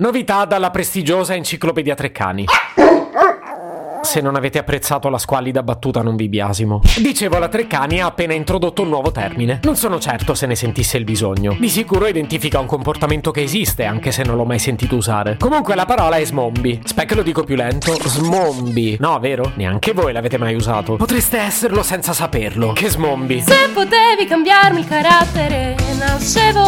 Novità dalla prestigiosa enciclopedia Treccani. Se non avete apprezzato la squallida battuta non vi biasimo. Dicevo, la Treccani ha appena introdotto un nuovo termine. Non sono certo se ne sentisse il bisogno. Di sicuro identifica un comportamento che esiste, anche se non l'ho mai sentito usare. Comunque la parola è smombi. Che lo dico più lento. Smombi. No, vero? Neanche voi l'avete mai usato. Potreste esserlo senza saperlo. Che smombi. Se potevi cambiarmi il carattere, nascevo.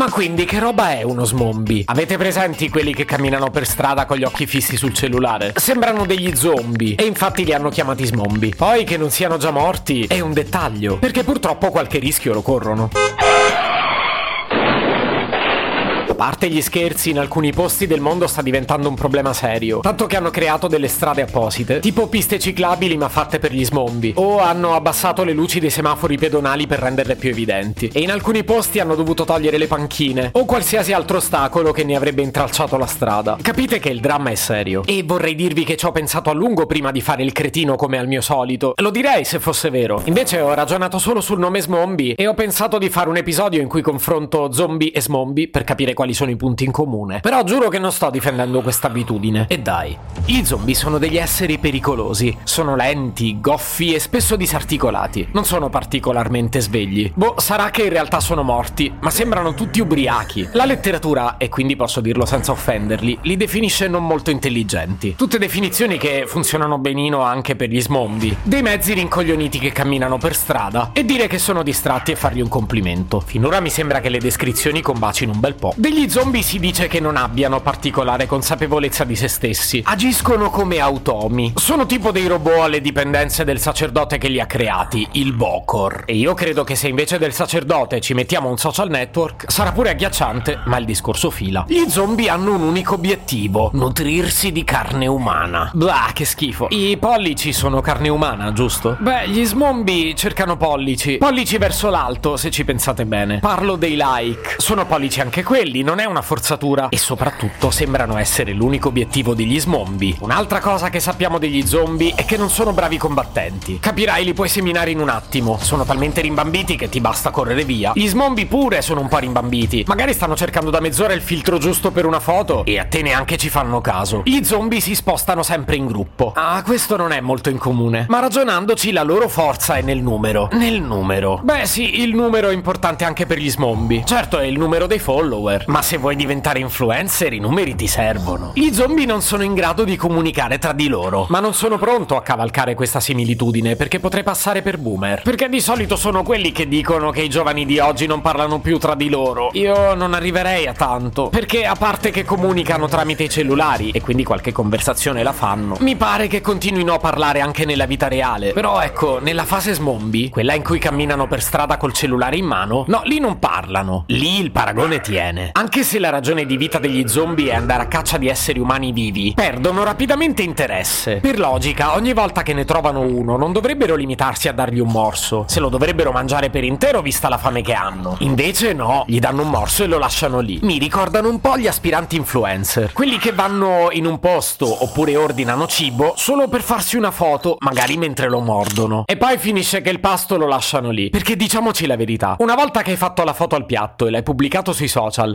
Ma quindi che roba è uno smombi? Avete presenti quelli che camminano per strada con gli occhi fissi sul cellulare? Sembrano degli zombie e infatti li hanno chiamati smombi. Poi che non siano già morti è un dettaglio, perché purtroppo qualche rischio lo corrono. Parte gli scherzi, in alcuni posti del mondo sta diventando un problema serio. Tanto che hanno creato delle strade apposite, tipo piste ciclabili ma fatte per gli smombi. O hanno abbassato le luci dei semafori pedonali per renderle più evidenti. E in alcuni posti hanno dovuto togliere le panchine. O qualsiasi altro ostacolo che ne avrebbe intralciato la strada. Capite che il dramma è serio. E vorrei dirvi che ci ho pensato a lungo prima di fare il cretino come al mio solito. Lo direi se fosse vero. Invece ho ragionato solo sul nome smombi e ho pensato di fare un episodio in cui confronto zombie e smombi per capire quali sono i punti in comune. Però giuro che non sto difendendo questa abitudine. E dai, i zombie sono degli esseri pericolosi. Sono lenti, goffi e spesso disarticolati. Non sono particolarmente svegli. Boh, sarà che in realtà sono morti, ma sembrano tutti ubriachi. La letteratura, e quindi posso dirlo senza offenderli, li definisce non molto intelligenti. Tutte definizioni che funzionano benino anche per gli smombi. Dei mezzi rincoglioniti che camminano per strada e dire che sono distratti e fargli un complimento. Finora mi sembra che le descrizioni combacino un bel po'. Degli zombie si dice che non abbiano particolare consapevolezza di se stessi. Agiscono come automi. Sono tipo dei robot alle dipendenze del sacerdote che li ha creati, il Bokor. E io credo che se invece del sacerdote ci mettiamo un social network, sarà pure agghiacciante, ma il discorso fila. Gli zombie hanno un unico obiettivo: nutrirsi di carne umana. Blah, che schifo. I pollici sono carne umana, giusto? Beh, gli smombi cercano pollici. Pollici verso l'alto, se ci pensate bene. Parlo dei like. Sono pollici anche quelli, non è una forzatura. E soprattutto sembrano essere l'unico obiettivo degli smombi. Un'altra cosa che sappiamo degli zombie è che non sono bravi combattenti. Capirai, li puoi seminare in un attimo. Sono talmente rimbambiti che ti basta correre via. Gli smombi pure sono un po' rimbambiti. Magari stanno cercando da mezz'ora il filtro giusto per una foto e a te neanche ci fanno caso. Gli zombie si spostano sempre in gruppo. Ah, questo non è molto incomune. Ma ragionandoci, la loro forza è nel numero. Nel numero. Beh, sì, il numero è importante anche per gli smombi. Certo, è il numero dei follower. Ma se vuoi diventare influencer, i numeri ti servono. Gli zombie non sono in grado di comunicare tra di loro. Ma non sono pronto a cavalcare questa similitudine perché potrei passare per boomer. Perché di solito sono quelli che dicono che i giovani di oggi non parlano più tra di loro. Io non arriverei a tanto. Perché a parte che comunicano tramite i cellulari e quindi qualche conversazione la fanno, mi pare che continuino a parlare anche nella vita reale. Però ecco, nella fase smombi, quella in cui camminano per strada col cellulare in mano, no, lì non parlano. Lì il paragone tiene. Anche se la ragione di vita degli zombie è andare a caccia di esseri umani vivi, perdono rapidamente interesse. Per logica, ogni volta che ne trovano uno, non dovrebbero limitarsi a dargli un morso. Se lo dovrebbero mangiare per intero vista la fame che hanno. Invece no, gli danno un morso e lo lasciano lì. Mi ricordano un po' gli aspiranti influencer. Quelli che vanno in un posto oppure ordinano cibo solo per farsi una foto, magari mentre lo mordono. E poi finisce che il pasto lo lasciano lì. Perché diciamoci la verità, una volta che hai fatto la foto al piatto e l'hai pubblicato sui social,